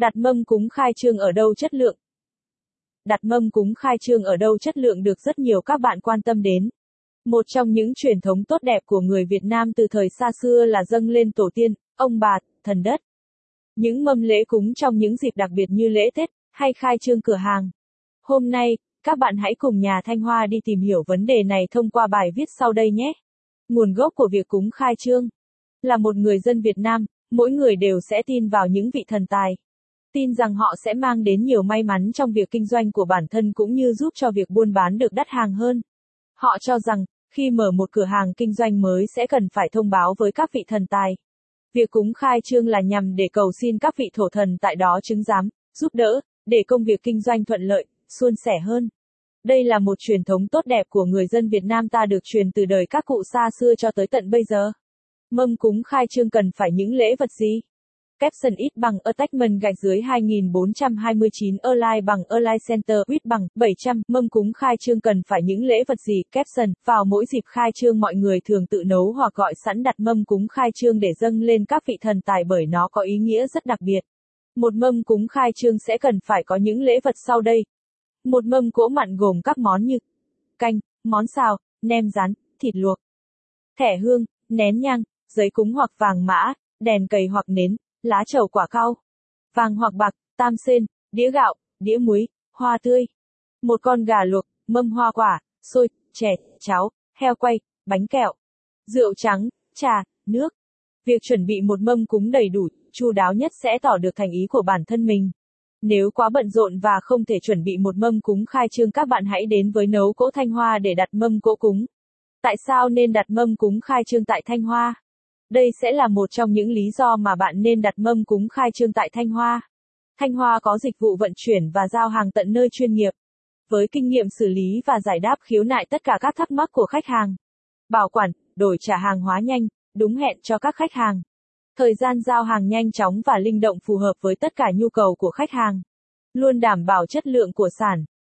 Đặt mâm cúng khai trương ở đâu chất lượng? Đặt mâm cúng khai trương ở đâu chất lượng được rất nhiều các bạn quan tâm đến. Một trong những truyền thống tốt đẹp của người Việt Nam từ thời xa xưa là dâng lên tổ tiên, ông bà, thần đất. Những mâm lễ cúng trong những dịp đặc biệt như lễ Tết, hay khai trương cửa hàng. Hôm nay, các bạn hãy cùng nhà Thanh Hoa đi tìm hiểu vấn đề này thông qua bài viết sau đây nhé. Nguồn gốc của việc cúng khai trương. Là một người dân Việt Nam, mỗi người đều sẽ tin vào những vị thần tài. Tin rằng họ sẽ mang đến nhiều may mắn trong việc kinh doanh của bản thân cũng như giúp cho việc buôn bán được đắt hàng hơn. Họ cho rằng, khi mở một cửa hàng kinh doanh mới sẽ cần phải thông báo với các vị thần tài. Việc cúng khai trương là nhằm để cầu xin các vị thổ thần tại đó chứng giám, giúp đỡ, để công việc kinh doanh thuận lợi, suôn sẻ hơn. Đây là một truyền thống tốt đẹp của người dân Việt Nam ta được truyền từ đời các cụ xa xưa cho tới tận bây giờ. Mâm cúng khai trương cần phải những lễ vật gì? Caption ít bằng attachment gạch dưới 2429 Align bằng Align Center ít bằng 700 mâm cúng khai trương cần phải những lễ vật gì caption vào mỗi dịp khai trương mọi người thường tự nấu hoặc gọi sẵn đặt mâm cúng khai trương để dâng lên các vị thần tài bởi nó có ý nghĩa rất đặc biệt. Một mâm cúng khai trương sẽ cần phải có những lễ vật sau đây. Một mâm cỗ mặn gồm các món như canh, món xào, nem rán, thịt luộc, thẻ hương, nén nhang, giấy cúng hoặc vàng mã, đèn cầy hoặc nến, lá trầu quả cau, vàng hoặc bạc, tam sen, đĩa gạo, đĩa muối, hoa tươi, một con gà luộc, mâm hoa quả, xôi, chè, cháo, heo quay, bánh kẹo, rượu trắng, trà, nước. Việc chuẩn bị một mâm cúng đầy đủ, chu đáo nhất sẽ tỏ được thành ý của bản thân mình. Nếu quá bận rộn và không thể chuẩn bị một mâm cúng khai trương các bạn hãy đến với nấu cỗ Thanh Hoa để đặt mâm cỗ cúng. Tại sao nên đặt mâm cúng khai trương tại Thanh Hoa? Đây sẽ là một trong những lý do mà bạn nên đặt mâm cúng khai trương tại Thanh Hoa. Thanh Hoa có dịch vụ vận chuyển và giao hàng tận nơi chuyên nghiệp. Với kinh nghiệm xử lý và giải đáp khiếu nại tất cả các thắc mắc của khách hàng. Bảo quản, đổi trả hàng hóa nhanh, đúng hẹn cho các khách hàng. Thời gian giao hàng nhanh chóng và linh động phù hợp với tất cả nhu cầu của khách hàng. Luôn đảm bảo chất lượng của sản